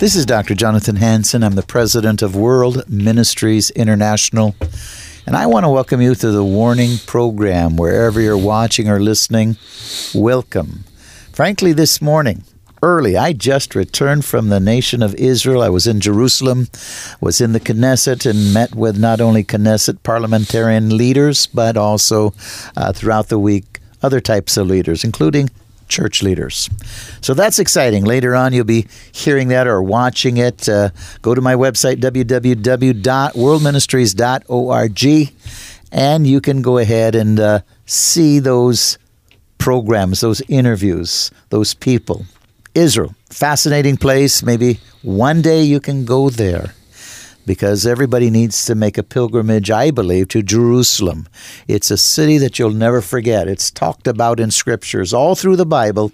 This is Dr. Jonathan Hansen. I'm the president of World Ministries International. And I want to welcome you to the Warning Program. Wherever you're watching or listening, welcome. Frankly, this morning, early, I just returned from the nation of Israel. I was in Jerusalem, was in the Knesset, and met with not only Knesset parliamentarian leaders, but also uh, throughout the week, other types of leaders, including church leaders. So that's exciting. Later on, you'll be hearing that or watching it. Uh, go to my website, www.worldministries.org, and you can go ahead and uh, see those programs, those interviews, those people. Israel, fascinating place. Maybe one day you can go there because everybody needs to make a pilgrimage, I believe, to Jerusalem. It's a city that you'll never forget. It's talked about in scriptures all through the Bible.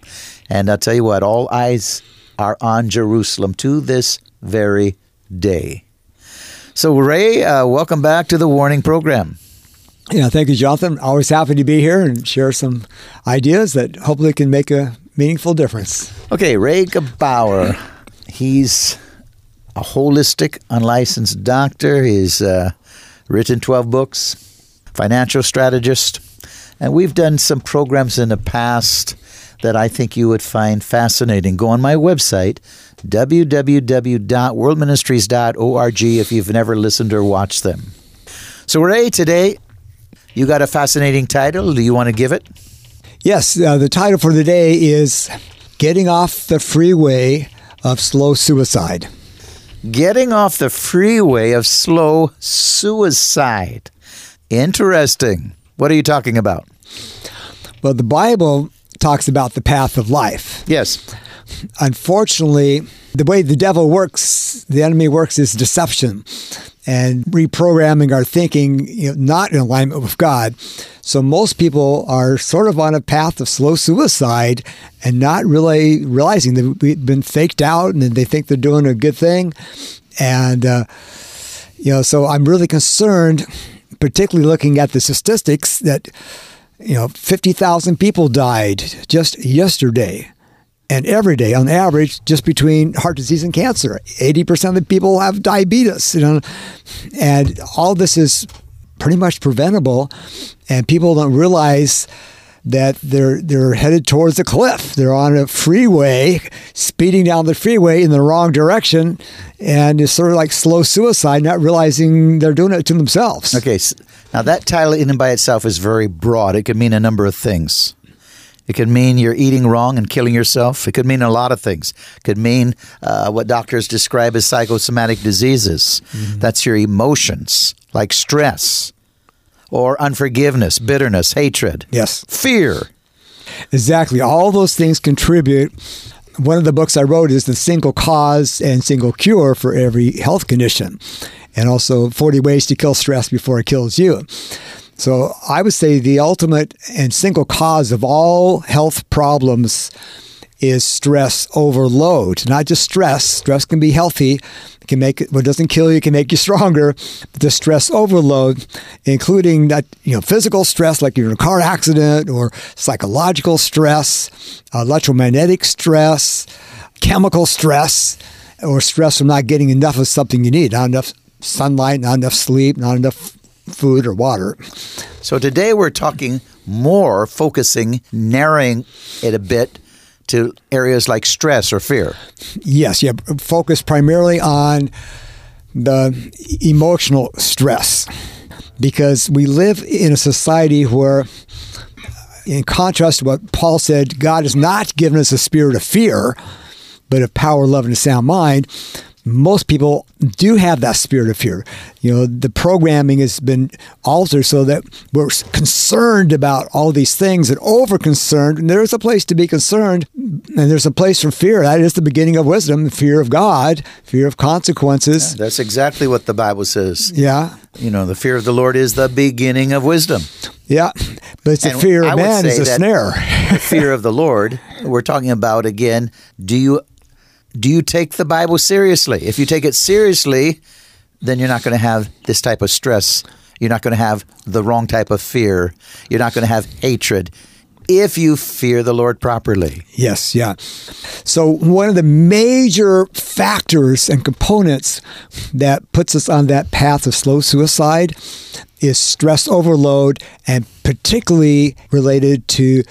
And I'll tell you what, all eyes are on Jerusalem to this very day. So, Ray, uh, welcome back to the Warning Program. Yeah, thank you, Jonathan. Always happy to be here and share some ideas that hopefully can make a meaningful difference. Okay, Ray Gebauer. He's a holistic, unlicensed doctor. He's uh, written 12 books, financial strategist. And we've done some programs in the past that I think you would find fascinating. Go on my website, www.worldministries.org, if you've never listened or watched them. So, Ray, today you got a fascinating title. Do you want to give it? Yes, uh, the title for the day is Getting Off the Freeway of Slow Suicide. Getting off the freeway of slow suicide. Interesting. What are you talking about? Well, the Bible talks about the path of life. Yes. Unfortunately, the way the devil works, the enemy works is deception and reprogramming our thinking, you know, not in alignment with God. So most people are sort of on a path of slow suicide and not really realizing that we've been faked out and they think they're doing a good thing. And, uh, you know, so I'm really concerned, particularly looking at the statistics that, you know, 50,000 people died just yesterday and every day on average just between heart disease and cancer 80% of the people have diabetes you know? And all this is pretty much preventable and people don't realize that they're they're headed towards a cliff. They're on a freeway speeding down the freeway in the wrong direction and it's sort of like slow suicide not realizing they're doing it to themselves. Okay now that title in and by itself is very broad. It could mean a number of things it could mean you're eating wrong and killing yourself. It could mean a lot of things. It could mean uh, what doctors describe as psychosomatic diseases. Mm-hmm. That's your emotions, like stress or unforgiveness, bitterness, hatred. Yes. Fear. Exactly. All those things contribute. One of the books I wrote is The Single Cause and Single Cure for Every Health Condition, and also 40 Ways to Kill Stress Before It Kills You. So I would say the ultimate and single cause of all health problems is stress overload. Not just stress. Stress can be healthy. It can make it what doesn't kill you can make you stronger. But the stress overload, including that you know physical stress like you're in a car accident or psychological stress, uh, electromagnetic stress, chemical stress, or stress from not getting enough of something you need, not enough sunlight, not enough sleep, not enough food or water. So today we're talking more focusing, narrowing it a bit to areas like stress or fear. Yes, yeah, focus primarily on the emotional stress because we live in a society where in contrast to what Paul said, God has not given us a spirit of fear, but of power, love, and a sound mind most people do have that spirit of fear. You know, the programming has been altered so that we're concerned about all these things and over concerned. And there's a place to be concerned, and there's a place for fear. That is the beginning of wisdom fear of God, fear of consequences. Yeah, that's exactly what the Bible says. Yeah. You know, the fear of the Lord is the beginning of wisdom. Yeah, but it's the fear of man is a snare. the fear of the Lord, we're talking about again, do you do you take the Bible seriously? If you take it seriously, then you're not going to have this type of stress. You're not going to have the wrong type of fear. You're not going to have hatred if you fear the Lord properly. Yes, yeah. So, one of the major factors and components that puts us on that path of slow suicide is stress overload, and particularly related to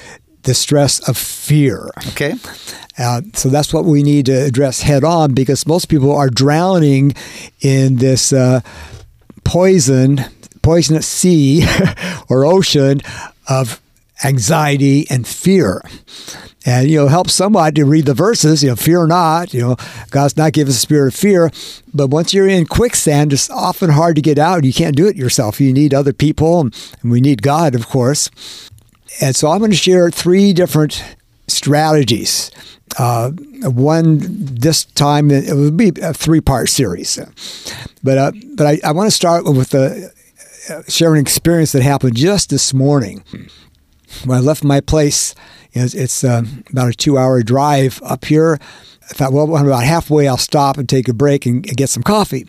the stress of fear. Okay. Uh, so that's what we need to address head on because most people are drowning in this uh, poison, poisonous sea or ocean of anxiety and fear. And, you know, help somebody to read the verses, you know, fear not, you know, God's not given us a spirit of fear. But once you're in quicksand, it's often hard to get out. You can't do it yourself. You need other people, and we need God, of course. And so I'm going to share three different strategies. Uh, one this time it will be a three part series, but uh, but I, I want to start with the uh, sharing experience that happened just this morning when I left my place. It's, it's uh, about a two hour drive up here. I thought, well, I'm about halfway, I'll stop and take a break and get some coffee.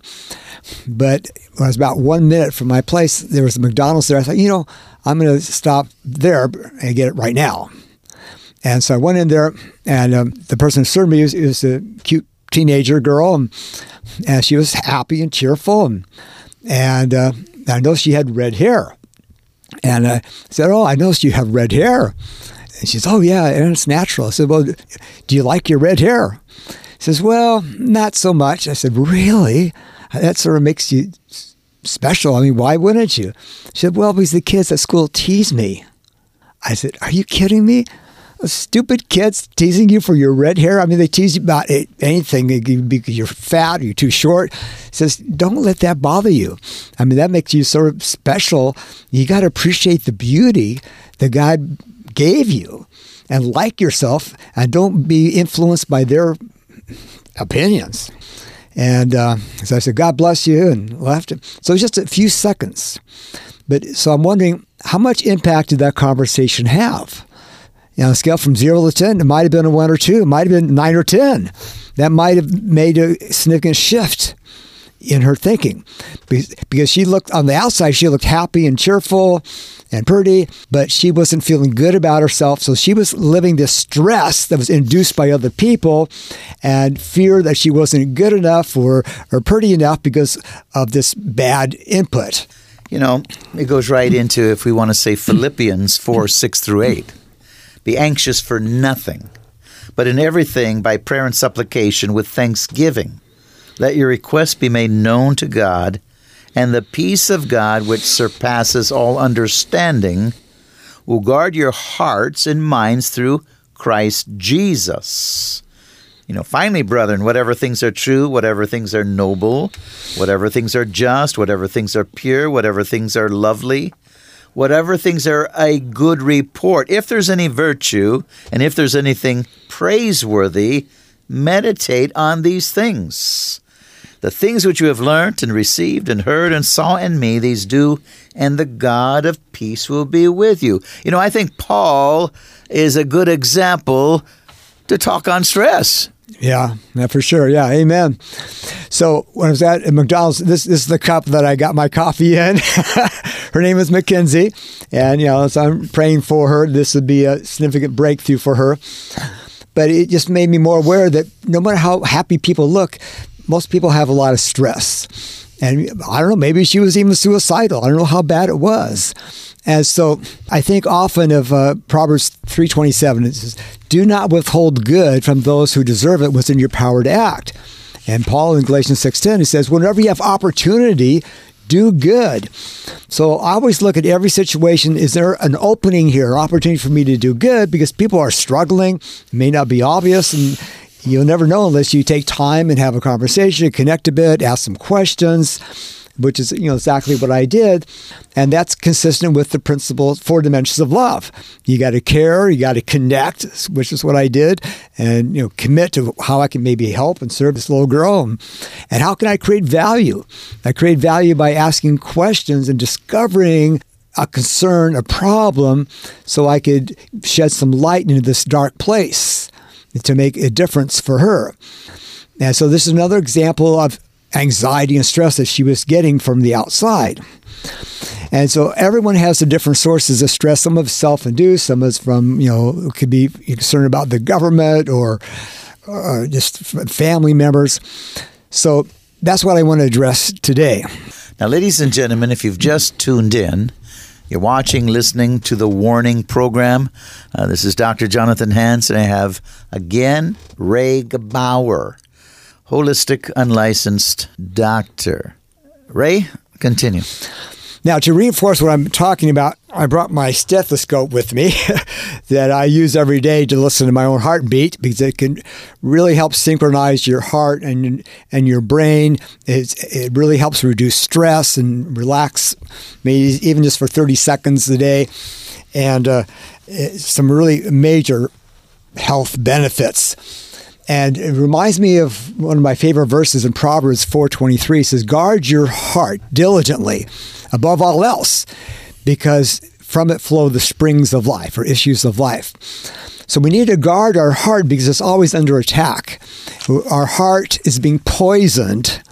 But when I was about one minute from my place, there was a McDonald's there. I thought, you know, I'm going to stop there and get it right now. And so I went in there, and um, the person who served me was, was a cute teenager girl, and, and, she was happy and cheerful. And, and uh, I noticed she had red hair. And I said, Oh, I noticed you have red hair. And she says, Oh, yeah, and it's natural. I said, Well, do you like your red hair? She says, Well, not so much. I said, Really? That sort of makes you special. I mean, why wouldn't you? She said, Well, because the kids at school tease me. I said, Are you kidding me? Stupid kids teasing you for your red hair. I mean, they tease you about anything because you're fat or you're too short. says, don't let that bother you. I mean, that makes you sort of special. You got to appreciate the beauty that God gave you and like yourself and don't be influenced by their opinions. And uh, so I said, God bless you, and left. So it was just a few seconds. But so I'm wondering, how much impact did that conversation have? You know, a scale from zero to 10, it might have been a one or two, it might have been nine or 10. That might have made a significant shift in her thinking because she looked on the outside, she looked happy and cheerful and pretty, but she wasn't feeling good about herself. So she was living this stress that was induced by other people and fear that she wasn't good enough or, or pretty enough because of this bad input. You know, it goes right into, if we want to say Philippians 4 6 through 8. Be anxious for nothing, but in everything by prayer and supplication with thanksgiving. Let your requests be made known to God and the peace of God, which surpasses all understanding, will guard your hearts and minds through Christ Jesus. You know, finally, brethren, whatever things are true, whatever things are noble, whatever things are just, whatever things are pure, whatever things are lovely, whatever things are a good report, if there's any virtue and if there's anything praiseworthy, meditate on these things. The things which you have learnt and received and heard and saw in me, these do, and the God of peace will be with you. You know, I think Paul is a good example to talk on stress. Yeah, yeah, for sure. Yeah, amen. So when I was at McDonald's, this, this is the cup that I got my coffee in. her name is Mackenzie, and you know, so I'm praying for her. This would be a significant breakthrough for her. But it just made me more aware that no matter how happy people look, most people have a lot of stress. And I don't know, maybe she was even suicidal. I don't know how bad it was. And so I think often of uh, Proverbs 327. It says, do not withhold good from those who deserve it within your power to act. And Paul in Galatians 6.10, he says, whenever you have opportunity, do good. So I always look at every situation. Is there an opening here, opportunity for me to do good? Because people are struggling, it may not be obvious, and you'll never know unless you take time and have a conversation, connect a bit, ask some questions which is you know exactly what I did, and that's consistent with the principle four dimensions of love. You got to care, you got to connect, which is what I did, and you know commit to how I can maybe help and serve this little girl, and, and how can I create value? I create value by asking questions and discovering a concern, a problem, so I could shed some light into this dark place to make a difference for her. And so this is another example of anxiety and stress that she was getting from the outside. And so everyone has the different sources of stress. Some of self-induced, some is from, you know, could be concerned about the government or, or just family members. So that's what I want to address today. Now, ladies and gentlemen, if you've just tuned in, you're watching, listening to the Warning program. Uh, this is Dr. Jonathan Hansen. I have again Ray Gebauer holistic unlicensed doctor. Ray, continue. Now, to reinforce what I'm talking about, I brought my stethoscope with me that I use every day to listen to my own heartbeat because it can really help synchronize your heart and and your brain. It's, it really helps reduce stress and relax, maybe even just for 30 seconds a day, and uh, some really major health benefits. And it reminds me of one of my favorite verses in Proverbs 4:23 says guard your heart diligently above all else because from it flow the springs of life or issues of life. So we need to guard our heart because it's always under attack. Our heart is being poisoned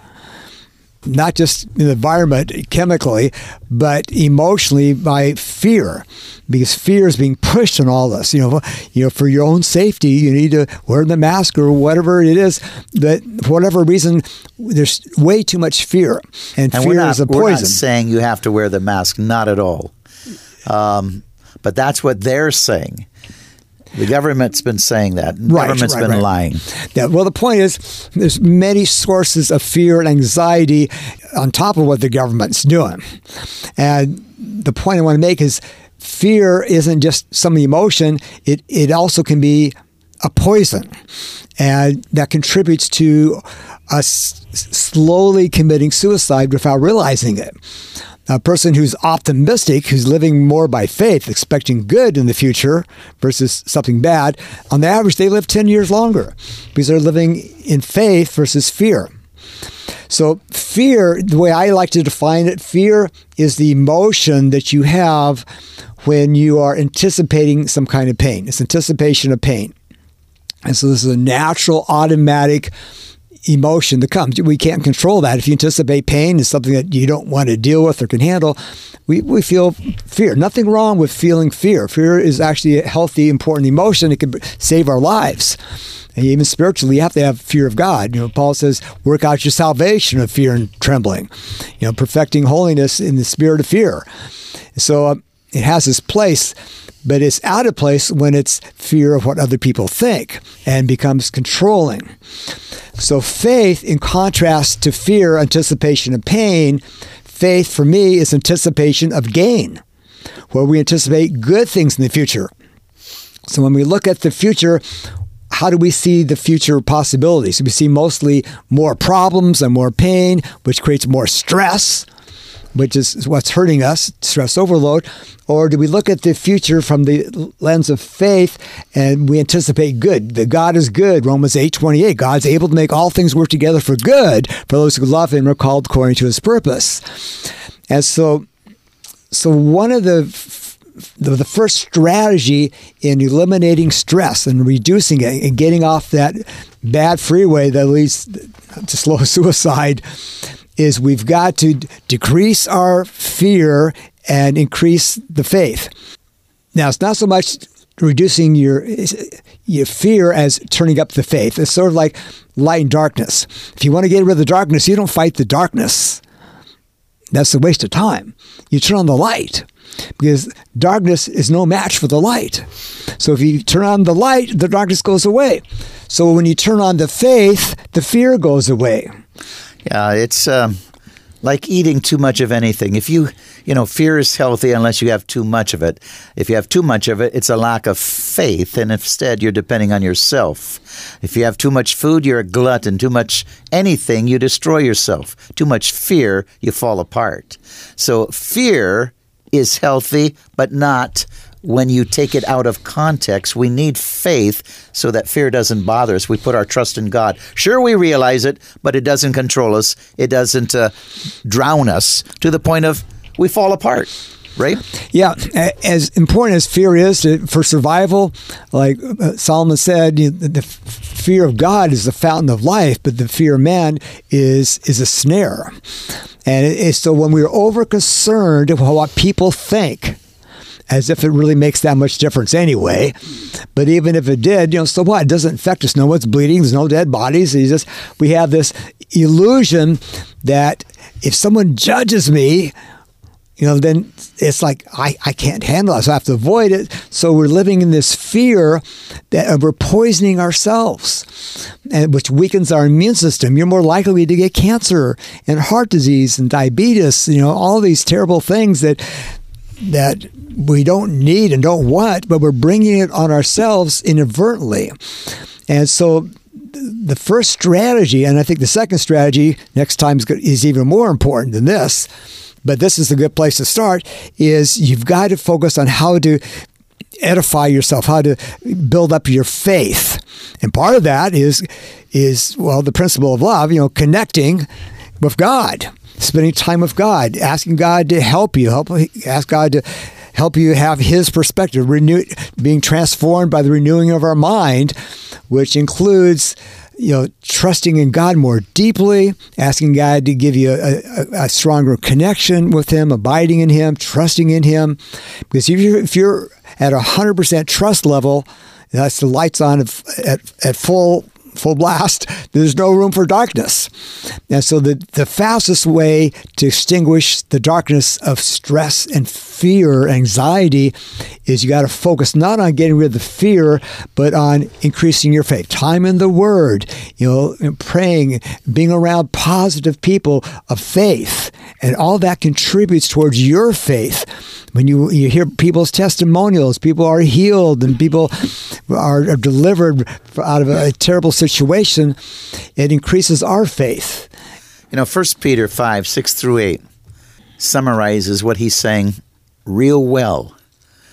not just in the environment chemically, but emotionally by fear, because fear is being pushed on all this. You know, you know, for your own safety, you need to wear the mask or whatever it is. That for whatever reason, there's way too much fear, and, and fear not, is a poison. We're not saying you have to wear the mask, not at all. Um, but that's what they're saying. The government's been saying that. The right, government's right, been right. lying. Yeah, well, the point is, there's many sources of fear and anxiety on top of what the government's doing. And the point I want to make is fear isn't just some emotion, it, it also can be a poison. And that contributes to us slowly committing suicide without realizing it a person who's optimistic, who's living more by faith, expecting good in the future versus something bad, on the average, they live 10 years longer because they're living in faith versus fear. So, fear, the way I like to define it, fear is the emotion that you have when you are anticipating some kind of pain. It's anticipation of pain. And so, this is a natural, automatic emotion that comes. We can't control that. If you anticipate pain is something that you don't want to deal with or can handle, we, we feel fear. Nothing wrong with feeling fear. Fear is actually a healthy, important emotion. It can save our lives. And even spiritually, you have to have fear of God. You know, Paul says, work out your salvation of fear and trembling. You know, perfecting holiness in the spirit of fear. So uh, it has its place but it's out of place when it's fear of what other people think and becomes controlling. So, faith, in contrast to fear, anticipation of pain, faith for me is anticipation of gain, where we anticipate good things in the future. So, when we look at the future, how do we see the future possibilities? We see mostly more problems and more pain, which creates more stress which is what's hurting us, stress overload? Or do we look at the future from the lens of faith and we anticipate good? That God is good, Romans 8 28. God's able to make all things work together for good for those who love him and are called according to his purpose. And so, so one of the the, the first strategy in eliminating stress and reducing it and getting off that bad freeway that leads to slow suicide is we've got to decrease our fear and increase the faith. Now, it's not so much reducing your your fear as turning up the faith. It's sort of like light and darkness. If you want to get rid of the darkness, you don't fight the darkness. That's a waste of time. You turn on the light. because darkness is no match for the light. So if you turn on the light, the darkness goes away. So when you turn on the faith, the fear goes away. Yeah, it's um, like eating too much of anything. If you, you know, fear is healthy unless you have too much of it. If you have too much of it, it's a lack of faith, and instead you're depending on yourself. If you have too much food, you're a glutton. Too much anything, you destroy yourself. Too much fear, you fall apart. So fear is healthy, but not when you take it out of context, we need faith so that fear doesn't bother us. We put our trust in God. Sure, we realize it, but it doesn't control us. It doesn't uh, drown us to the point of we fall apart. Right? Yeah. As important as fear is for survival, like uh, Solomon said, the fear of God is the fountain of life, but the fear of man is is a snare. And so when we're over concerned about what people think, as if it really makes that much difference anyway. But even if it did, you know, so what? It doesn't affect us. No one's bleeding. There's no dead bodies. It's just we have this illusion that if someone judges me, you know, then it's like I, I can't handle it. So I have to avoid it. So we're living in this fear that uh, we're poisoning ourselves, and which weakens our immune system. You're more likely to get cancer and heart disease and diabetes. You know, all these terrible things that that we don't need and don't want, but we're bringing it on ourselves inadvertently. And so the first strategy, and I think the second strategy next time is even more important than this, but this is a good place to start, is you've got to focus on how to edify yourself, how to build up your faith. And part of that is is well the principle of love, you know, connecting with God, spending time with God, asking God to help you, help ask God to help you have His perspective, renew, being transformed by the renewing of our mind, which includes you know, trusting in God more deeply, asking God to give you a, a, a, stronger connection with Him, abiding in Him, trusting in Him. Because if you're, if you're at a 100% trust level, that's the lights on at, at full full blast, there's no room for darkness. And so the, the fastest way to extinguish the darkness of stress and fear, anxiety, is you got to focus not on getting rid of the fear, but on increasing your faith. Time in the Word, you know, praying, being around positive people of faith, and all that contributes towards your faith. When you you hear people's testimonials, people are healed and people are delivered out of a terrible situation. It increases our faith. You know, First Peter five six through eight summarizes what he's saying real well.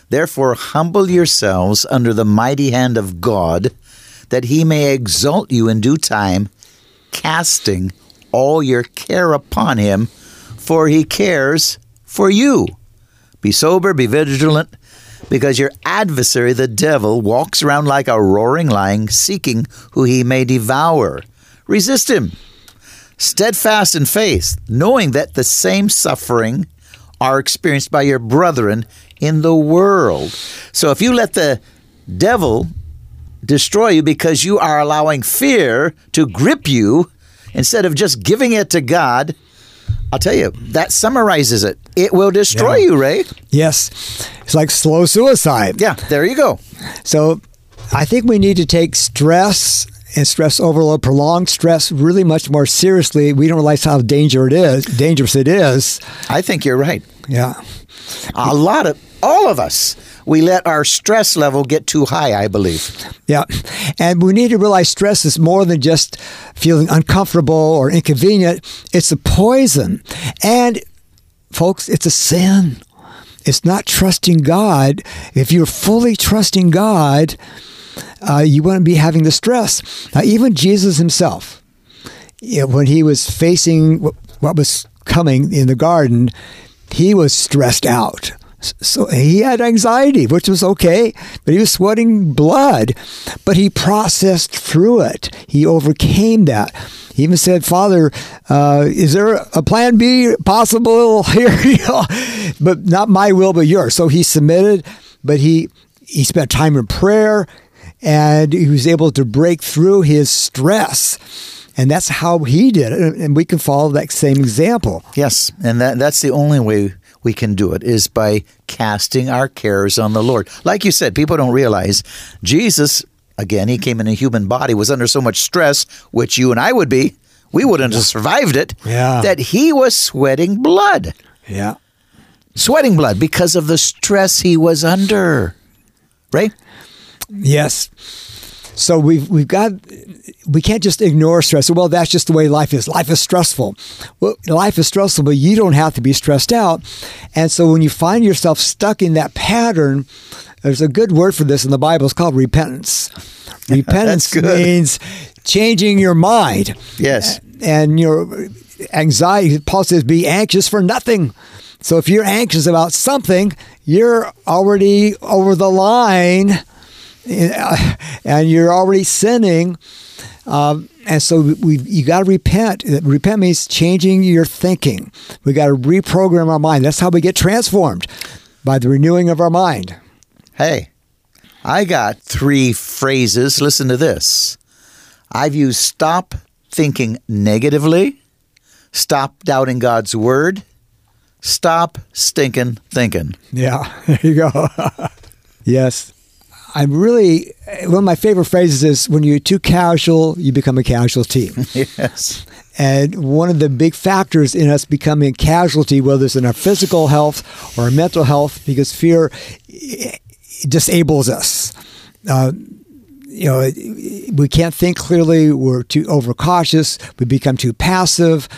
Therefore, humble yourselves under the mighty hand of God, that he may exalt you in due time, casting all your care upon him, for he cares for you. Be sober, be vigilant, because your adversary, the devil, walks around like a roaring lion, seeking who he may devour. Resist him, steadfast in faith, knowing that the same suffering are experienced by your brethren in the world. So if you let the devil destroy you because you are allowing fear to grip you instead of just giving it to God, I'll tell you, that summarizes it. It will destroy yeah. you, Ray. Yes. It's like slow suicide. Yeah, there you go. So I think we need to take stress and stress overload, prolonged stress, really much more seriously. We don't realize how danger it is, dangerous it is. I think you're right. Yeah. A lot of all of us we let our stress level get too high, I believe. Yeah. And we need to realize stress is more than just feeling uncomfortable or inconvenient. It's a poison. And folks, it's a sin. It's not trusting God. If you're fully trusting God, uh, you wouldn't be having the stress. Now, even Jesus himself, you know, when he was facing what was coming in the garden, he was stressed out. So he had anxiety, which was okay, but he was sweating blood. But he processed through it. He overcame that. He even said, "Father, uh, is there a plan B possible here? but not my will, but yours." So he submitted, but he he spent time in prayer and he was able to break through his stress. And that's how he did it. And we can follow that same example. Yes. And that, that's the only way we can do it is by casting our cares on the Lord. Like you said, people don't realize Jesus, again, he came in a human body, was under so much stress, which you and I would be. We wouldn't have survived it. Yeah. That he was sweating blood. Yeah. Sweating blood because of the stress he was under. Right? Yes. So we've we've got we can't just ignore stress. Well, that's just the way life is. Life is stressful. Well, life is stressful, but you don't have to be stressed out. And so when you find yourself stuck in that pattern, there's a good word for this in the Bible. It's called repentance. Repentance means changing your mind. Yes. And your anxiety. Paul says, "Be anxious for nothing." So if you're anxious about something, you're already over the line and you're already sinning. Um, and so we you got to repent. Repent means changing your thinking. We got to reprogram our mind. That's how we get transformed by the renewing of our mind. Hey, I got three phrases. Listen to this. I've used stop thinking negatively, stop doubting God's word, stop stinking thinking. Yeah, there you go. yes. I'm really one of my favorite phrases is when you're too casual, you become a casualty. yes. And one of the big factors in us becoming casualty, whether it's in our physical health or our mental health, because fear disables us. Uh, you know, we can't think clearly. We're too overcautious. We become too passive.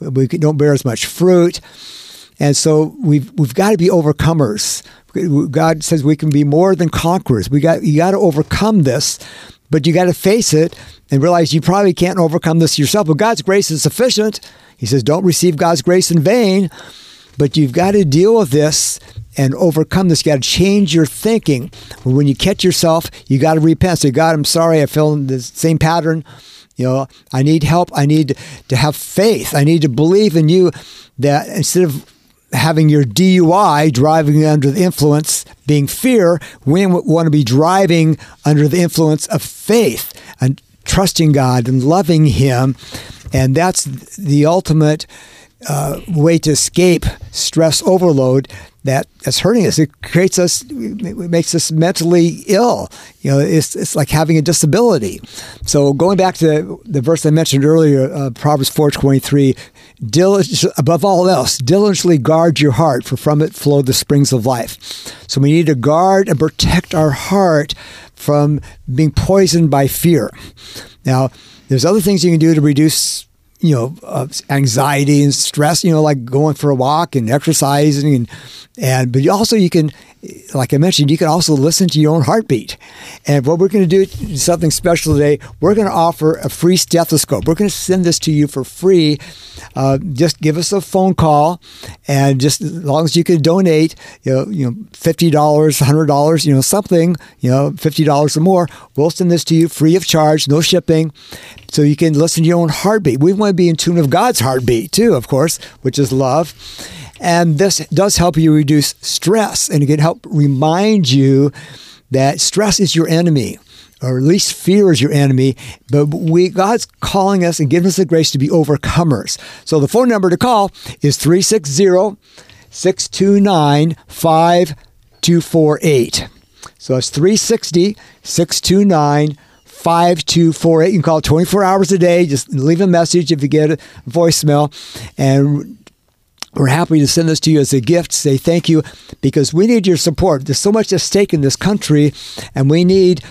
We don't bear as much fruit. And so we've we've got to be overcomers. God says we can be more than conquerors. We got you got to overcome this, but you got to face it and realize you probably can't overcome this yourself. But God's grace is sufficient. He says, "Don't receive God's grace in vain." But you've got to deal with this and overcome this. You got to change your thinking. When you catch yourself, you got to repent. Say, God, I'm sorry. I fell in the same pattern. You know, I need help. I need to have faith. I need to believe in you that instead of having your DUI driving under the influence being fear, we want to be driving under the influence of faith and trusting God and loving Him. And that's the ultimate uh, way to escape stress overload that that's hurting us. It creates us, it makes us mentally ill. You know, it's, it's like having a disability. So going back to the verse I mentioned earlier, uh, Proverbs four twenty three, above all else, diligently guard your heart, for from it flow the springs of life. So we need to guard and protect our heart from being poisoned by fear. Now, there's other things you can do to reduce you know, uh, anxiety and stress, you know, like going for a walk and exercising and, and, but also you can, like I mentioned, you can also listen to your own heartbeat. And what we're going to do something special today, we're going to offer a free stethoscope. We're going to send this to you for free. Uh, just give us a phone call and just as long as you can donate, you know, you know $50, $100, you know, something, you know, $50 or more, we'll send this to you free of charge, no shipping so you can listen to your own heartbeat. We want to be in tune with God's heartbeat too, of course, which is love. And this does help you reduce stress and it can help remind you that stress is your enemy or at least fear is your enemy. But we God's calling us and giving us the grace to be overcomers. So the phone number to call is 360 629 5248. So it's 360 629 5248. You can call 24 hours a day. Just leave a message if you get a voicemail. And we're happy to send this to you as a gift. Say thank you because we need your support. There's so much at stake in this country, and we need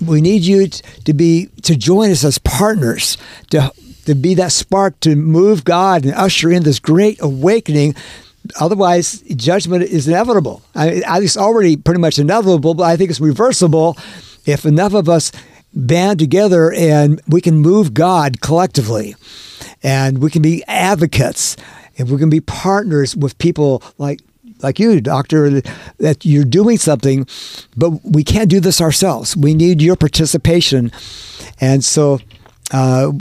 we need you to be to join us as partners to to be that spark to move God and usher in this great awakening. Otherwise, judgment is inevitable. I, I it's already pretty much inevitable, but I think it's reversible if enough of us band together and we can move God collectively. And we can be advocates and we can be partners with people like like you, doctor, that you're doing something, but we can't do this ourselves. We need your participation. And so uh,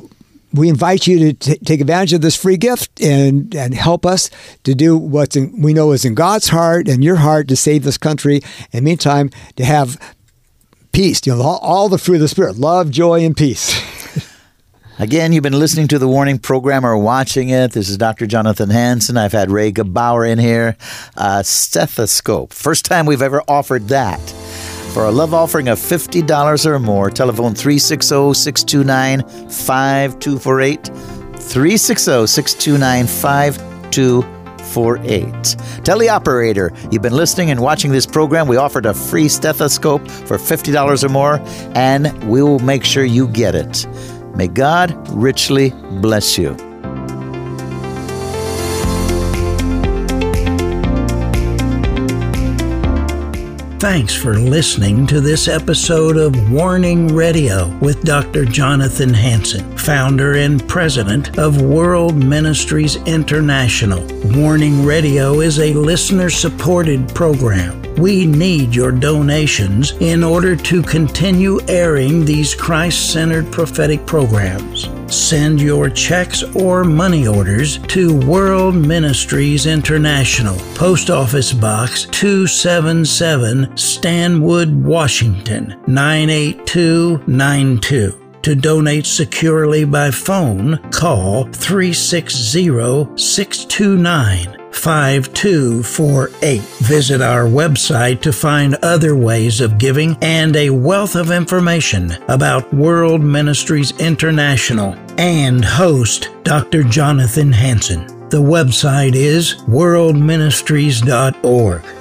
we invite you to t- take advantage of this free gift and, and help us to do what we know is in God's heart and your heart to save this country. And meantime, to have peace, you know, all, all the fruit of the Spirit love, joy, and peace. Again, you've been listening to the warning program or watching it. This is Dr. Jonathan Hansen. I've had Ray Gebauer in here. Stethoscope. First time we've ever offered that. For a love offering of $50 or more, telephone 360 629 5248. 360 629 5248. Tell the operator you've been listening and watching this program. We offered a free stethoscope for $50 or more, and we will make sure you get it. May God richly bless you. Thanks for listening to this episode of Warning Radio with Dr. Jonathan Hansen, founder and president of World Ministries International. Warning Radio is a listener supported program. We need your donations in order to continue airing these Christ centered prophetic programs. Send your checks or money orders to World Ministries International, Post Office Box 277, Stanwood, Washington 98292. To donate securely by phone, call 360 629 5248. Visit our website to find other ways of giving and a wealth of information about World Ministries International and host Dr. Jonathan Hansen. The website is worldministries.org.